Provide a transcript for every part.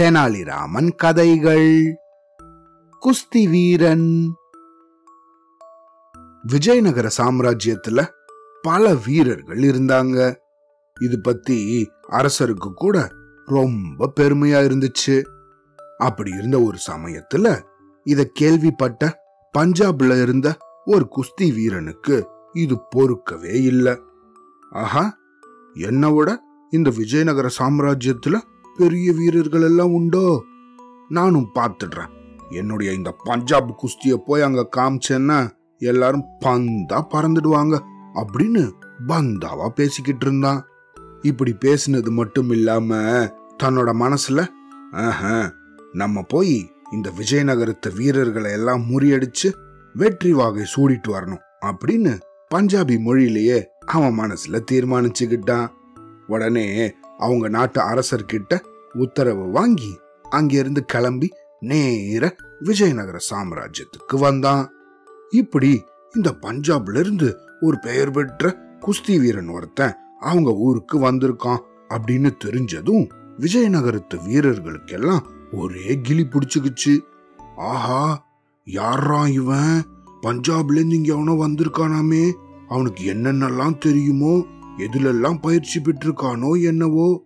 தெனாலிராமன் கதைகள். குஸ்தி வீரன். விஜயநகர சாம்ராஜ்யத்துல பல வீரர்கள் இருந்தாங்க. இது பத்தி அரசருக்கு கூட ரொம்ப பெருமையா இருந்துச்சு. அப்படி இருந்த ஒரு சமயத்துல இத கேள்விப்பட்ட பஞ்சாப்ல இருந்த ஒரு குஸ்தி வீரனுக்கு இது பொறுக்கவே இல்லை. ஆஹா என்னோட இந்த விஜயநகர சாம்ராஜ்யத்துல பெரிய வீரர்கள் எல்லாம் உண்டோ? நானும் பார்த்துடுறேன். என்னுடைய இந்த பஞ்சாப் குஸ்திய போய் அங்க காமிச்சேன்னா எல்லாரும் பந்தா பறந்துடுவாங்க அப்படின்னு பந்தாவா பேசிக்கிட்டு இருந்தான். இப்படி பேசினது மட்டும் இல்லாம தன்னோட மனசுல நம்ம போய் இந்த விஜயநகரத்து வீரர்களை எல்லாம் முறியடிச்சு வெற்றி வாகை சூடிட்டு வரணும் அப்படின்னு பஞ்சாபி மொழியிலேயே அவன் மனசுல தீர்மானிச்சுக்கிட்டான். உடனே அவங்க நாட்டு அரசர்கிட்ட உத்தரவு வாங்கி அங்கிருந்து கிளம்பி நேர விஜயநகர சாம்ராஜ்யத்துக்கு வந்தான். இப்படி இந்த பஞ்சாப்ல இருந்து ஒரு பெயர் பெற்ற குஸ்தி வீரன் ஒருத்தன் அவங்க ஊருக்கு வந்திருக்கான் அப்படின்னு தெரிஞ்சதும் விஜயநகரத்து வீரர்களுக்கெல்லாம் ஒரே கிளி பிடிச்சுக்குச்சு. ஆஹா யாரா இவன்? பஞ்சாப்ல இருந்து இங்க அவனும் வந்திருக்கானாமே. அவனுக்கு என்னென்னலாம் தெரியுமோ? எதுலெல்லாம் பயிற்சி பெற்றிருக்கானோ என்னவோ?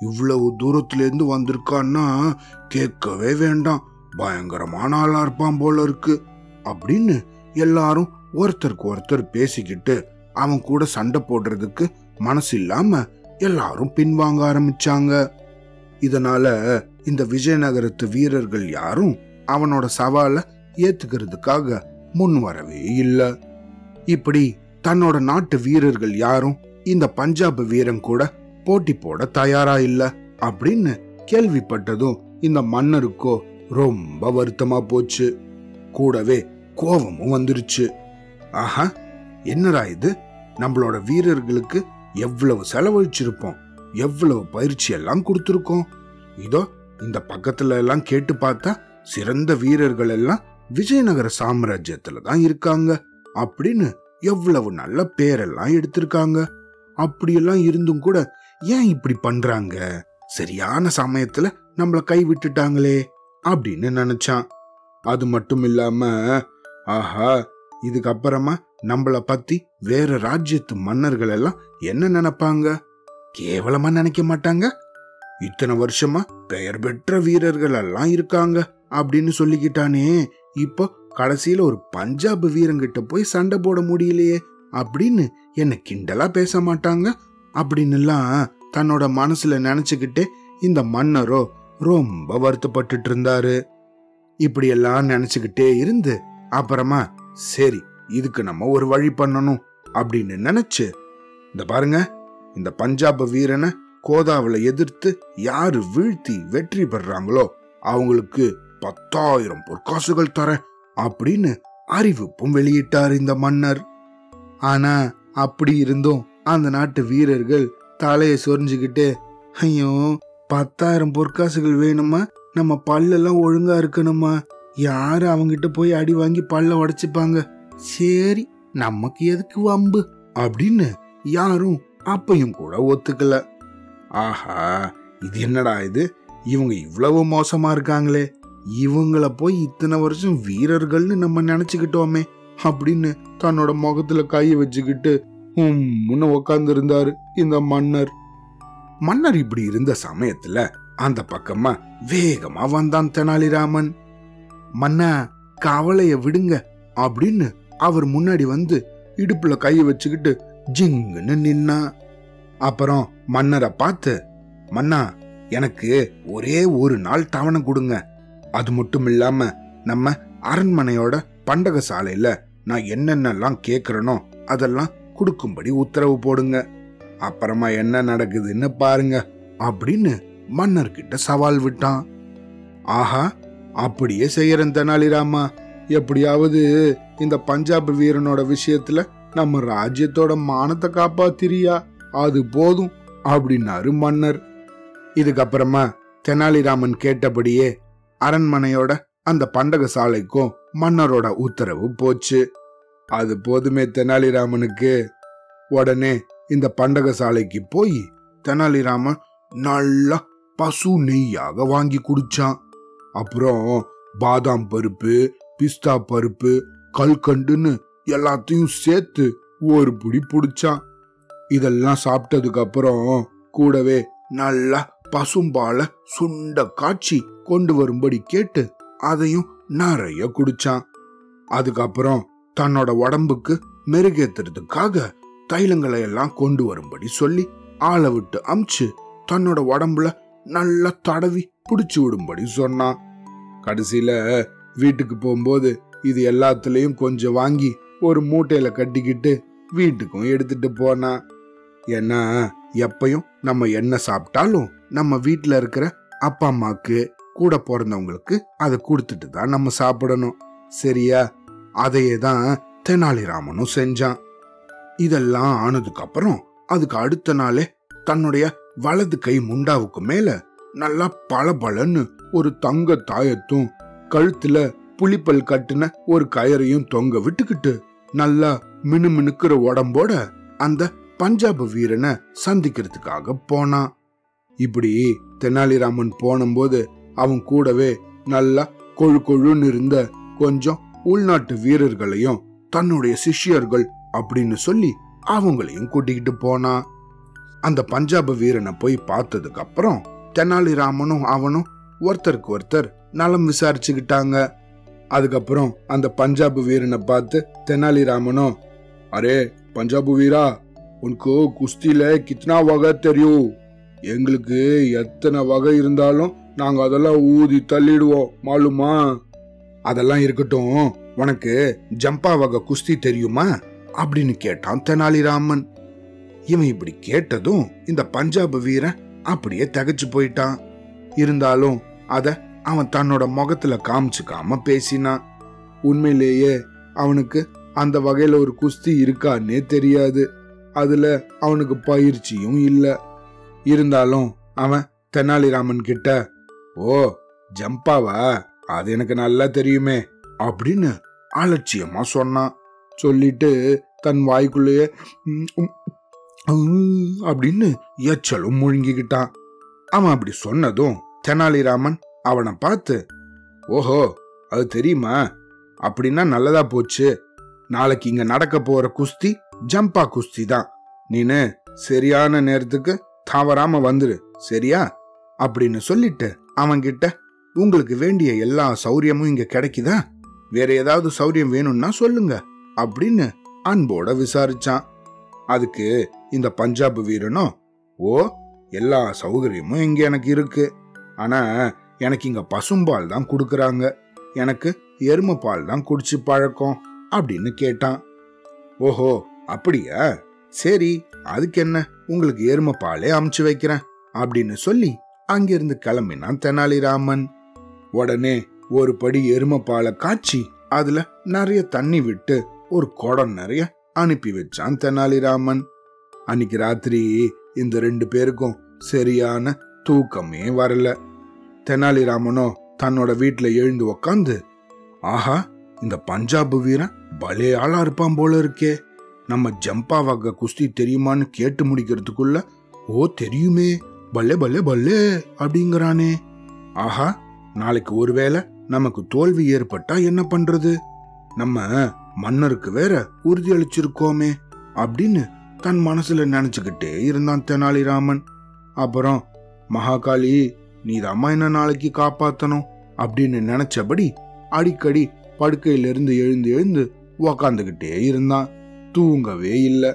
இவ்வளவு தூரத்திலேருந்து வந்திருக்கான்னா கேட்கவே வேண்டாம். பயங்கரமான ஆளா இருப்பான் போல இருக்கு. அப்படின்னு எல்லாரும் ஒருத்தருக்கு ஒருத்தர் பேசிக்கிட்டு அவன் கூட சண்டை போடுறதுக்கு மனசு இல்லாம எல்லாரும் பின்வாங்க ஆரம்பிச்சாங்க. இதனால இந்த விஜயநகரத்து வீரர்கள் யாரும் அவனோட சவாலை ஏத்துக்கிறதுக்காக முன் வரவே இல்லை. இப்படி தன்னோட நாட்டு வீரர்கள் யாரும் இந்த பஞ்சாப் வீரன் கூட போட்டி போட தயாரா இல்ல அப்படின்னு கேள்விப்பட்டதும் இந்த மன்னருக்கோ ரொம்ப வருத்தமா போச்சு. கூடவே கோபமும் வந்துருச்சு. ஆஹா என்னடா இது? நம்மளோட வீரர்களுக்கு எவ்வளவு செலவழிச்சிருப்போம்? எவ்வளவு பயிற்சி எல்லாம் கொடுத்துருக்கோம்? இதோ இந்த பக்கத்துல எல்லாம் கேட்டு பார்த்தா சிறந்த வீரர்கள் எல்லாம் விஜயநகர சாம்ராஜ்யத்துல தான் இருக்காங்க அப்படின்னு எவ்வளவு நல்ல பேரெல்லாம் எடுத்திருக்காங்க. அப்படியெல்லாம் இருந்தும் கூட ஏன் இப்படி பண்றாங்க? சரியான சமயத்துல நம்மள கை விட்டுட்டாங்களே அப்படின்னு நினைச்சான். அது மட்டும் இல்லாம ஆஹா இதுக்கப்புறமா நம்மள பத்தி வேற ராஜ்யத்து மன்னர்கள் எல்லாம் என்ன நினைப்பாங்க? கேவலமா நினைக்க மாட்டாங்க? இத்தனை வருஷமா பெயர் பெற்ற வீரர்கள் எல்லாம் இருக்காங்க அப்படின்னு சொல்லிக்கிட்டானே. இப்போ கடைசியில ஒரு பஞ்சாப் வீரங்கிட்ட போய் சண்டை போட முடியலையே அப்படின்னு என்ன கிண்டலா பேச மாட்டாங்க அப்படின்னுலாம் தன்னோட மனசுல நினைச்சுக்கிட்டே இந்த மன்னரோ ரொம்ப வருத்தப்பட்டுட்டு இருந்தாரு. இப்படியெல்லாம் நினைச்சுக்கிட்டே இருந்து அப்புறமா சரி இதுக்கு நம்ம ஒரு வழி பண்ணணும் அப்படின்னு நினைச்சு இந்த பாருங்க இந்த பஞ்சாப வீரனை கோதாவில எதிர்த்து யாரு வீழ்த்தி வெற்றி பெறாங்களோ அவங்களுக்கு பத்தாயிரம் பொற்காசுகள் தரேன் அப்படின்னு அறிவிப்பும் வெளியிட்டார் இந்த மன்னர். ஆனா அப்படி இருந்தும் அந்த நாட்டு வீரர்கள் தலையை சொரிஞ்சுக்கிட்டு ஐயோ பத்தாயிரம் பொற்காசுகள் வேணுமா? நம்ம பல்லெல்லாம் ஒழுங்கா இருக்கணுமா? யாரு அவங்கிட்ட போய் அடி வாங்கி பல்ல உடைச்சுப்பாங்க? சரி நமக்கு எதுக்கு வம்பு? அப்படின்னு யாரும் அப்பையும் கூட ஒத்துக்கல. ஆஹா இது என்னடா இது? இவங்க இவ்வளவு மோசமா இருக்காங்களே. இவங்கள போய் இத்தனை வருஷம் வீரர்கள்னு நம்ம நினைச்சுக்கிட்டோமே. அப்படின்னு தன்னோட முகத்துல கைய வச்சுக்கிட்டு உம்முன்னு உக்காந்து இருந்தாரு இந்த மன்னர். மன்னர் இப்படி இருந்த சமயத்துல அந்த பக்கமா வேகமா வந்தான் தெனாலிராமன். மன்னா கவலைய விடுங்க அப்படின்னு அவர் முன்னாடி வந்து இடுப்புல கைய வச்சுக்கிட்டு ஜிங்குன்னு நின்னா. அப்புறம் மன்னரை பார்த்து மன்னா எனக்கு ஒரே ஒரு நாள் தவணை கொடுங்க. அது மட்டும் இல்லாம நம்ம அரண்மனையோட பண்டக சாலையில நான் என்னென்னலாம் கேக்குறனோ அதெல்லாம் கொடுக்கும்படி உத்தரவு போடுங்க. அப்புறமா என்ன நடக்குதுன்னு பாருங்க அப்படின்னு மன்னர்கிட்ட சவால் விட்டான். ஆஹா அப்படியே செய்யறேன் தெனாலிராமா எப்படியாவது இந்த பஞ்சாப் வீரனோட விஷயத்துல நம்ம ராஜ்யத்தோட மானத்தை காப்பாத்திரியா? அது போதும் அப்படின்னாரு மன்னர். இதுக்கப்புறமா தெனாலிராமன் கேட்டபடியே அரண்மனையோட அந்த பண்டக சாலைக்கும் மன்னரோட உத்தரவு போச்சு. அது போதுமே தெனாலிராமனுக்கு. உடனே இந்த பண்டக சாலைக்கு போய் தெனாலிராமன் நல்லா பசு நெய்யாக வாங்கி குடிச்சான். அப்புறம் பாதாம் பருப்பு பிஸ்தா பருப்பு கல்கண்டுன்னு எல்லாத்தையும் சேர்த்து ஒரு புடி புடிச்சான். இதெல்லாம் சாப்பிட்டதுக்கு அப்புறம் கூடவே நல்லா பசும்பால சுண்ட காய்ச்சி கொண்டு வரும்படி கேட்டு அதையும் நிறைய குடிச்சான். அதுக்கப்புறம் தன்னோட உடம்புக்கு மெருகேத்துறதுக்காக தைலங்களை எல்லாம் கொண்டு வரும்படி சொல்லி ஆளை விட்டு அமிச்சு தன்னோட உடம்புல நல்லா தடவி பிடிச்சு விடும்படி சொன்னான். கடைசியில வீட்டுக்கு போகும்போது இது எல்லாத்துலயும் கொஞ்சம் வாங்கி ஒரு மூட்டையில கட்டிக்கிட்டு வீட்டுக்கும் எடுத்துட்டு போனான். ஏன்னா எப்பையும் நம்ம என்ன சாப்பிட்டாலும் நம்ம வீட்டில் இருக்கிற அப்பா அம்மாக்கு கூட பிறந்தவங்களுக்கு அதை கொடுத்துட்டு தான் நம்ம சாப்பிடணும். சரியா? அதையே தான் தெனாலிராமனும் செஞ்சான். இதெல்லாம் ஆனதுக்கு அப்புறம் அதுக்கு அடுத்த நாளே தன்னுடைய வலது கை முண்டாவுக்கு மேல நல்லா பளபளன்னு ஒரு தங்க தாயத்தும் கழுத்துல புளிப்பல் கட்டுன ஒரு கயரையும் தொங்க விட்டுக்கிட்டு நல்லா மினுமினுக்கிற உடம்போட அந்த பஞ்சாப் வீரனை சந்திக்கிறதுக்காக போனான். இப்படி தெனாலிராமன் போனும்போது அவன் கூடவே நல்லா கொழு கொழுன்னு இருந்த கொஞ்சம் உள்நாட்டு வீரர்களையும் தன்னுடைய சிஷ்யர்கள் அப்படின்னு சொல்லி அவங்களையும் கூட்டிக்கிட்டு போனா. அந்த பஞ்சாப வீரனை போய் பார்த்ததுக்கு அப்புறம் தெனாலிராமனும் அவனும் ஒருத்தருக்கு ஒருத்தர் நலம் விசாரிச்சுக்கிட்டாங்க. அதுக்கப்புறம் அந்த பஞ்சாபு வீரனை பார்த்து தெனாலிராமனும் அரே பஞ்சாபு வீரா உனக்கு குஸ்தியில கித்னா வகை தெரியும். எங்களுக்கு எத்தனை வகை இருந்தாலும் நாங்க அதெல்லாம் ஊதி தள்ளிடுவோம் மாலுமா. அதெல்லாம் இருக்கட்டும். உனக்கு ஜம்பா வகை குஸ்தி தெரியுமா? அப்படின்னு கேட்டான் தெனாலிராமன். இவன் இப்படி கேட்டதும் இந்த பஞ்சாபு வீரன் அப்படியே தகச்சு போயிட்டான். இருந்தாலும் அத அவன் தன்னோட முகத்துல காமிச்சுக்காம பேசினான். உண்மையிலேயே அவனுக்கு அந்த வகையில ஒரு குஸ்தி இருக்கான்னே தெரியாது. அதுல அவனுக்கு பயிற்சியும் இல்ல. இருந்தாலும் அவன் தெனாலிராமன் கிட்ட ஓ ஜம்பாவா? அது எனக்கு நல்லா தெரியுமே அப்படின்னு அலட்சியமா சொன்னான் சொல்லிட்டு தன் வாய்க்குள்ளேயே உம், அப்படின்னு எச்சலும் முழுங்கிக்கிட்டான். அவன் அப்படி சொன்னதும் தெனாலிராமன் அவனை பார்த்து ஓஹோ அது தெரியுமா? அப்படின்னா நல்லதா போச்சு. நாளைக்கு இங்க நடக்க போற குஸ்தி ஜம்பா குஸ்தி தான். நீனு சரியான நேரத்துக்கு தவறாம வந்துரு சரியா? அப்படின்னு சொல்லிட்டு அவன்கிட்ட உங்களுக்கு வேண்டிய எல்லா சௌரியமும் இங்க கிடைக்குதா? வேற ஏதாவது சௌரியம் வேணும்னா சொல்லுங்க அப்படின்னு அன்போட விசாரிச்சான். அதுக்கு இந்த பஞ்சாப் வீரனும் ஓ எல்லா சௌகரியமும் இங்க எனக்கு இருக்கு. ஆனா எனக்கு இங்க பசும்பால் தான் கொடுக்கறாங்க. எனக்கு எருமை பால் தான் குடிச்சு பழக்கம் அப்படின்னு கேட்டான். ஓஹோ அப்படியா? சரி அதுக்கு என்ன? உங்களுக்கு எருமை பாலே அமுச்சு வைக்கிறேன் அப்படின்னு சொல்லி அங்கிருந்து கிளம்பினான் தெனாலிராமன். உடனே ஒரு படி எருமை காய்ச்சி அதுல நிறைய தண்ணி விட்டு ஒரு குடம் நிறைய அனுப்பி வச்சான் தெனாலிராமன். அன்னைக்கு ராத்திரி இந்த ரெண்டு பேருக்கும் சரியான தூக்கமே வரல. தெனாலிராமனோ தன்னோட வீட்டுல எழுந்து உக்காந்து ஆஹா இந்த பஞ்சாபு வீரன் பலே ஆளா இருப்பான் போல இருக்கே. நம்ம ஜம்பா குஸ்தி தெரியுமான்னு கேட்டு முடிக்கிறதுக்குள்ள ஓ தெரியுமே. பல்லே பல்லே பல்லே அப்படிங்கிறானே. ஆஹா நாளைக்கு ஒருவேளை நமக்கு தோல்வி ஏற்பட்டா என்ன பண்றது? நம்ம மன்னருக்கு வேற உறுதி அளிச்சிருக்கோமே அப்படின்னு தன் மனசுல நினைச்சுக்கிட்டே இருந்தான் தெனாலிராமன். அப்புறம் மகாகாளி நீ அம்மா என்ன நாளைக்கு காப்பாத்தணும்? அப்படின்னு நினைச்சபடி அடிக்கடி படுக்கையிலிருந்து எழுந்து எழுந்து உக்காந்துகிட்டே இருந்தான். தூங்கவே இல்லை.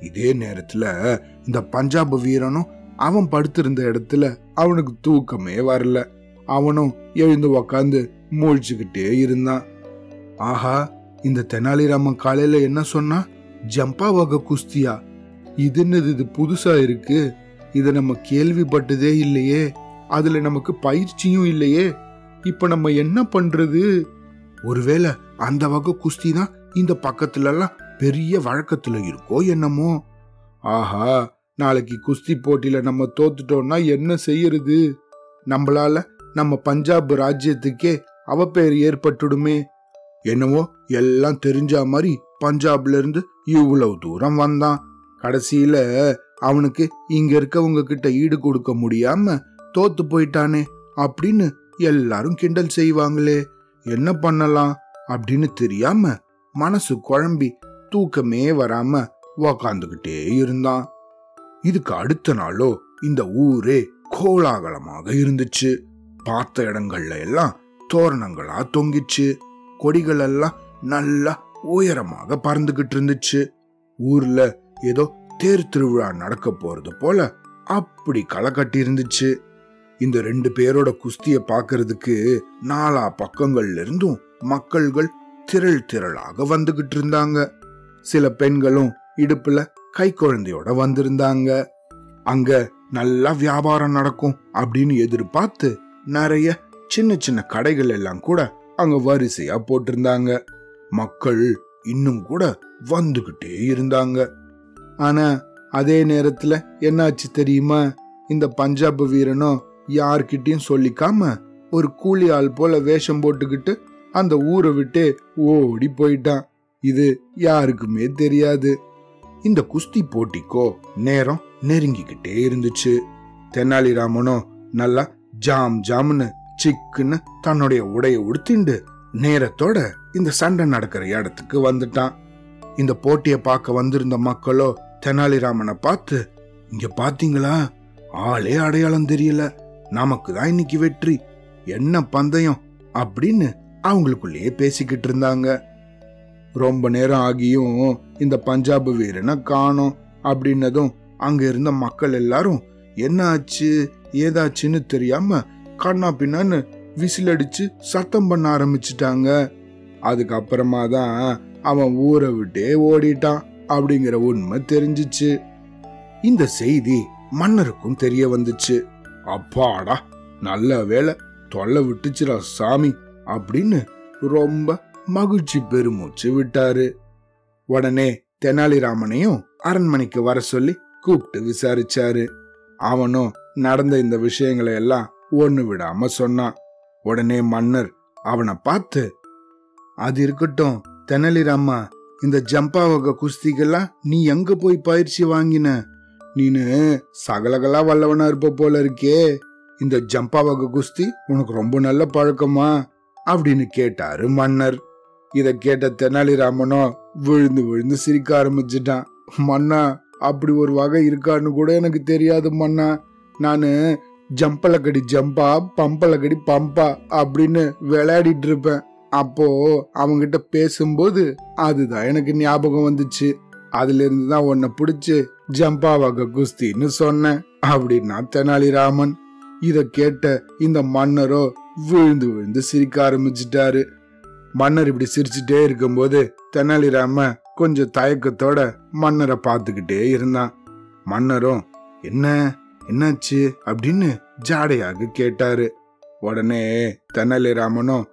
இதே நேரத்துல இந்த பஞ்சாப் வீரனும் அவன் படுத்திருந்த இடத்துல அவனுக்கு தூக்கமே வரல. அவனும் எழுந்து உக்காந்து மூழ்ச்சிக்கிட்டே இருந்தான். ஆஹா இந்த தெனாலிராமன் காலையில என்ன சொன்னா? ஜம்பா வகை குஸ்தியா? இது என்னது இது புதுசா இருக்கு? இதை நம்ம கேள்விப்பட்டதே இல்லையே. அதுல நமக்கு பயிற்சியும் இல்லையே. இப்ப நம்ம என்ன பண்றது? ஒருவேளை அந்த வகை குஸ்தி தான் இந்த பக்கத்துல எல்லாம் பெரிய வழக்கத்துல இருக்கோ என்னமோ? ஆஹா நாளைக்கு குஸ்தி போட்டியில நம்ம தோத்துட்டோம்னா என்ன செய்யறது? நம்மளால நம்ம பஞ்சாப் ராஜ்யத்துக்கே அவப்பெயர் ஏற்பட்டுடுமே. என்னவோ எல்லாம் தெரிஞ்ச மாதிரி பஞ்சாப்ல இருந்து இவ்வளவு தூரம் வந்தான். கடைசியில அவனுக்கு இங்க இருக்கவங்க கிட்ட ஈடு கொடுக்க முடியாம தோத்து போயிட்டானே அப்படின்னு எல்லாரும் கிண்டல் செய்வாங்களே. என்ன பண்ணலாம் அப்படின்னு தெரியாம மனசு குழம்பி தூக்கமே வராம உக்காந்துகிட்டே இருந்தான். இதுக்கு அடுத்த நாளோ இந்த ஊரே கோலாகலமாக இருந்துச்சு. பார்த்த இடங்கள்ல எல்லாம் தோரணங்களா தொங்கிச்சு. கொடிகள் எல்லாம் நல்லா உயரமாக பறந்துகிட்டு இருந்துச்சு. ஊர்ல ஏதோ தேர் திருவிழா நடக்க போறது போல அப்படி களை கட்டி இருந்துச்சு. இந்த ரெண்டு பேரோட குஸ்திய பாக்குறதுக்கு நாலா பக்கங்கள்ல இருந்தும் மக்கள்கள் திரள் திரளாக வந்துகிட்டு இருந்தாங்க. சில பெண்களும் இடுப்புல கை குழந்தையோட வந்திருந்தாங்க. அங்க நல்லா வியாபாரம் நடக்கும் அப்படின்னு எதிர்பார்த்து நிறைய சின்ன சின்ன கடைகள் எல்லாம் கூட அங்க வரிசையா போட்டிருந்தாங்க. மக்கள் இன்னும் கூட வந்துகிட்டே இருந்தாங்க. ஆனா அதே நேரத்துல என்னாச்சு தெரியுமா? இந்த பஞ்சாப் வீரனும் யார்கிட்டயும் சொல்லிக்காம ஒரு கூலி ஆள் போல வேஷம் போட்டுக்கிட்டு அந்த ஊரை விட்டு ஓடி போயிட்டான். இது யாருக்குமே தெரியாது. இந்த குஸ்தி போட்டிக்கோ நேரம் நெருங்கிக்கிட்டே இருந்துச்சு. தெனாலிராமனோ நல்லா ஜாம் ஜாம்னு சிக்குன்னு தன்னுடைய உடைய உடுத்திண்டு நேரத்தோட இந்த சண்டை நடக்கிற இடத்துக்கு வந்துட்டான். இந்த போட்டியை பார்க்க வந்திருந்த மக்களோ தெனாலிராமனை பார்த்து இங்க பாத்தீங்களா ஆளே அடையாளம் தெரியல. நமக்கு தான் இன்னைக்கு வெற்றி. என்ன பந்தயம்? அப்படின்னு அவங்களுக்குள்ளேயே பேசிக்கிட்டு இருந்தாங்க. ரொம்ப நேரம் ஆகியும் இந்த பஞ்சாப் வீரனை காணோம் அப்படின்னதும் அங்க இருந்த மக்கள் எல்லாரும் என்ன ஆச்சு ஏதாச்சுன்னு தெரியாம கண்ணா பின்னான்னு விசில் அடிச்சு சத்தம் பண்ண ஆரம்பிச்சிட்டாங்க. அதுக்கப்புறமா தான் அவன் ஊரை விட்டே ஓடிட்டான் அப்படிங்கிற உண்மை தெரிஞ்சிச்சு. இந்த செய்தி மன்னருக்கும் தெரிய வந்துச்சு. அப்பாடா நல்ல வேலை தொல்லை விட்டுச்சுரா சாமி அப்படின்னு ரொம்ப மகிழ்ச்சி பெருமூச்சு விட்டாரு. உடனே தெனாலிராமனையும் அரண்மனைக்கு வர சொல்லி கூப்பிட்டு விசாரிச்சாரு. அவனும் நடந்த இந்த விஷயங்களை எல்லாம் ஒண்ணு விடாம சொன்னான். உடனே மன்னர் அவனை பார்த்து அது இருக்கட்டும் தெனாலிராமா இந்த ஜம்பா வகை குஸ்திக்கெல்லாம் நீ எங்க போய் பயிற்சி வாங்கின? நீனு சகலகலா வல்லவனா இருப்ப போல இருக்கே. இந்த ஜம்பா வகை குஸ்தி உனக்கு ரொம்ப நல்ல பழக்கமா? அப்படின்னு கேட்டாரு மன்னர். இத கேட்ட தெனாலிராமனோ விழுந்து விழுந்து சிரிக்க ஆரம்பிச்சிட்டான். மன்னா அப்படி ஒரு வகை இருக்கான்னு கூட எனக்கு தெரியாது மன்னா. நானு ஜம்பலக்கடி ஜம்பா பம்பலக்கடி பம்பா அப்படின்னு விளையாடிட்டு இருப்பேன். அப்போ அவங்கிட்ட பேசும்போது அதுதான் எனக்கு ஞாபகம் வந்துச்சு. அதுல இருந்து தான் உன்னை பிடிச்சு ஜம்பா வகை குஸ்தின்னு சொன்னேன் அப்படின்னா தெனாலிராமன் இத கேட்ட இந்த மன்னரோ விழுந்து விழுந்து சிரிக்க ஆரம்பிச்சிட்டாரு. மன்னர் இப்படி சிரிச்சுட்டே இருக்கும்போது தெனாலிராம கொஞ்சம் தயக்கத்தோட மன்னரை பார்த்துக்கிட்டே இருந்தான். மன்னரும் என்ன என்னாச்சு? அப்படின்னு ஜாடையாக கேட்டாரு. உடனே தெனாலிராமனும்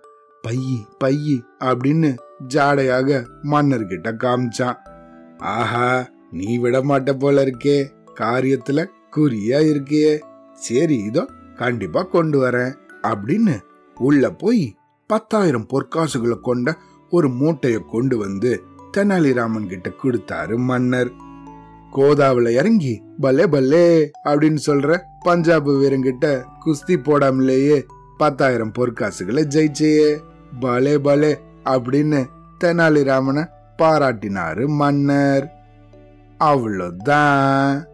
பையி பையி அப்படின்னு ஜாடையாக மன்னர்கிட்ட காமிச்சான். ஆஹா நீ விட மாட்ட போல இருக்கே. காரியத்துல குறியா இருக்கியே. சரி இதோ கண்டிப்பா கொண்டு வரேன் அப்படின்னு உள்ள போய் பத்தாயிரம் பொற்காசுகளை கொண்ட ஒரு மூட்டையை கொண்டு வந்து தெனாலிராமன் கிட்ட கொடுத்தாரு மன்னர். கோதாவில இறங்கி பல்லே பல்லே அப்படின்னு சொல்ற பஞ்சாப் வீரங்கிட்ட குஸ்தி போடாமலேயே பத்தாயிரம் பொற்காசுகளை ஜெயிச்சேயே. பலே பலே அப்படின்னு தெனாலிராமனை பாராட்டினாரு மன்னர். அவ்வளோதான்.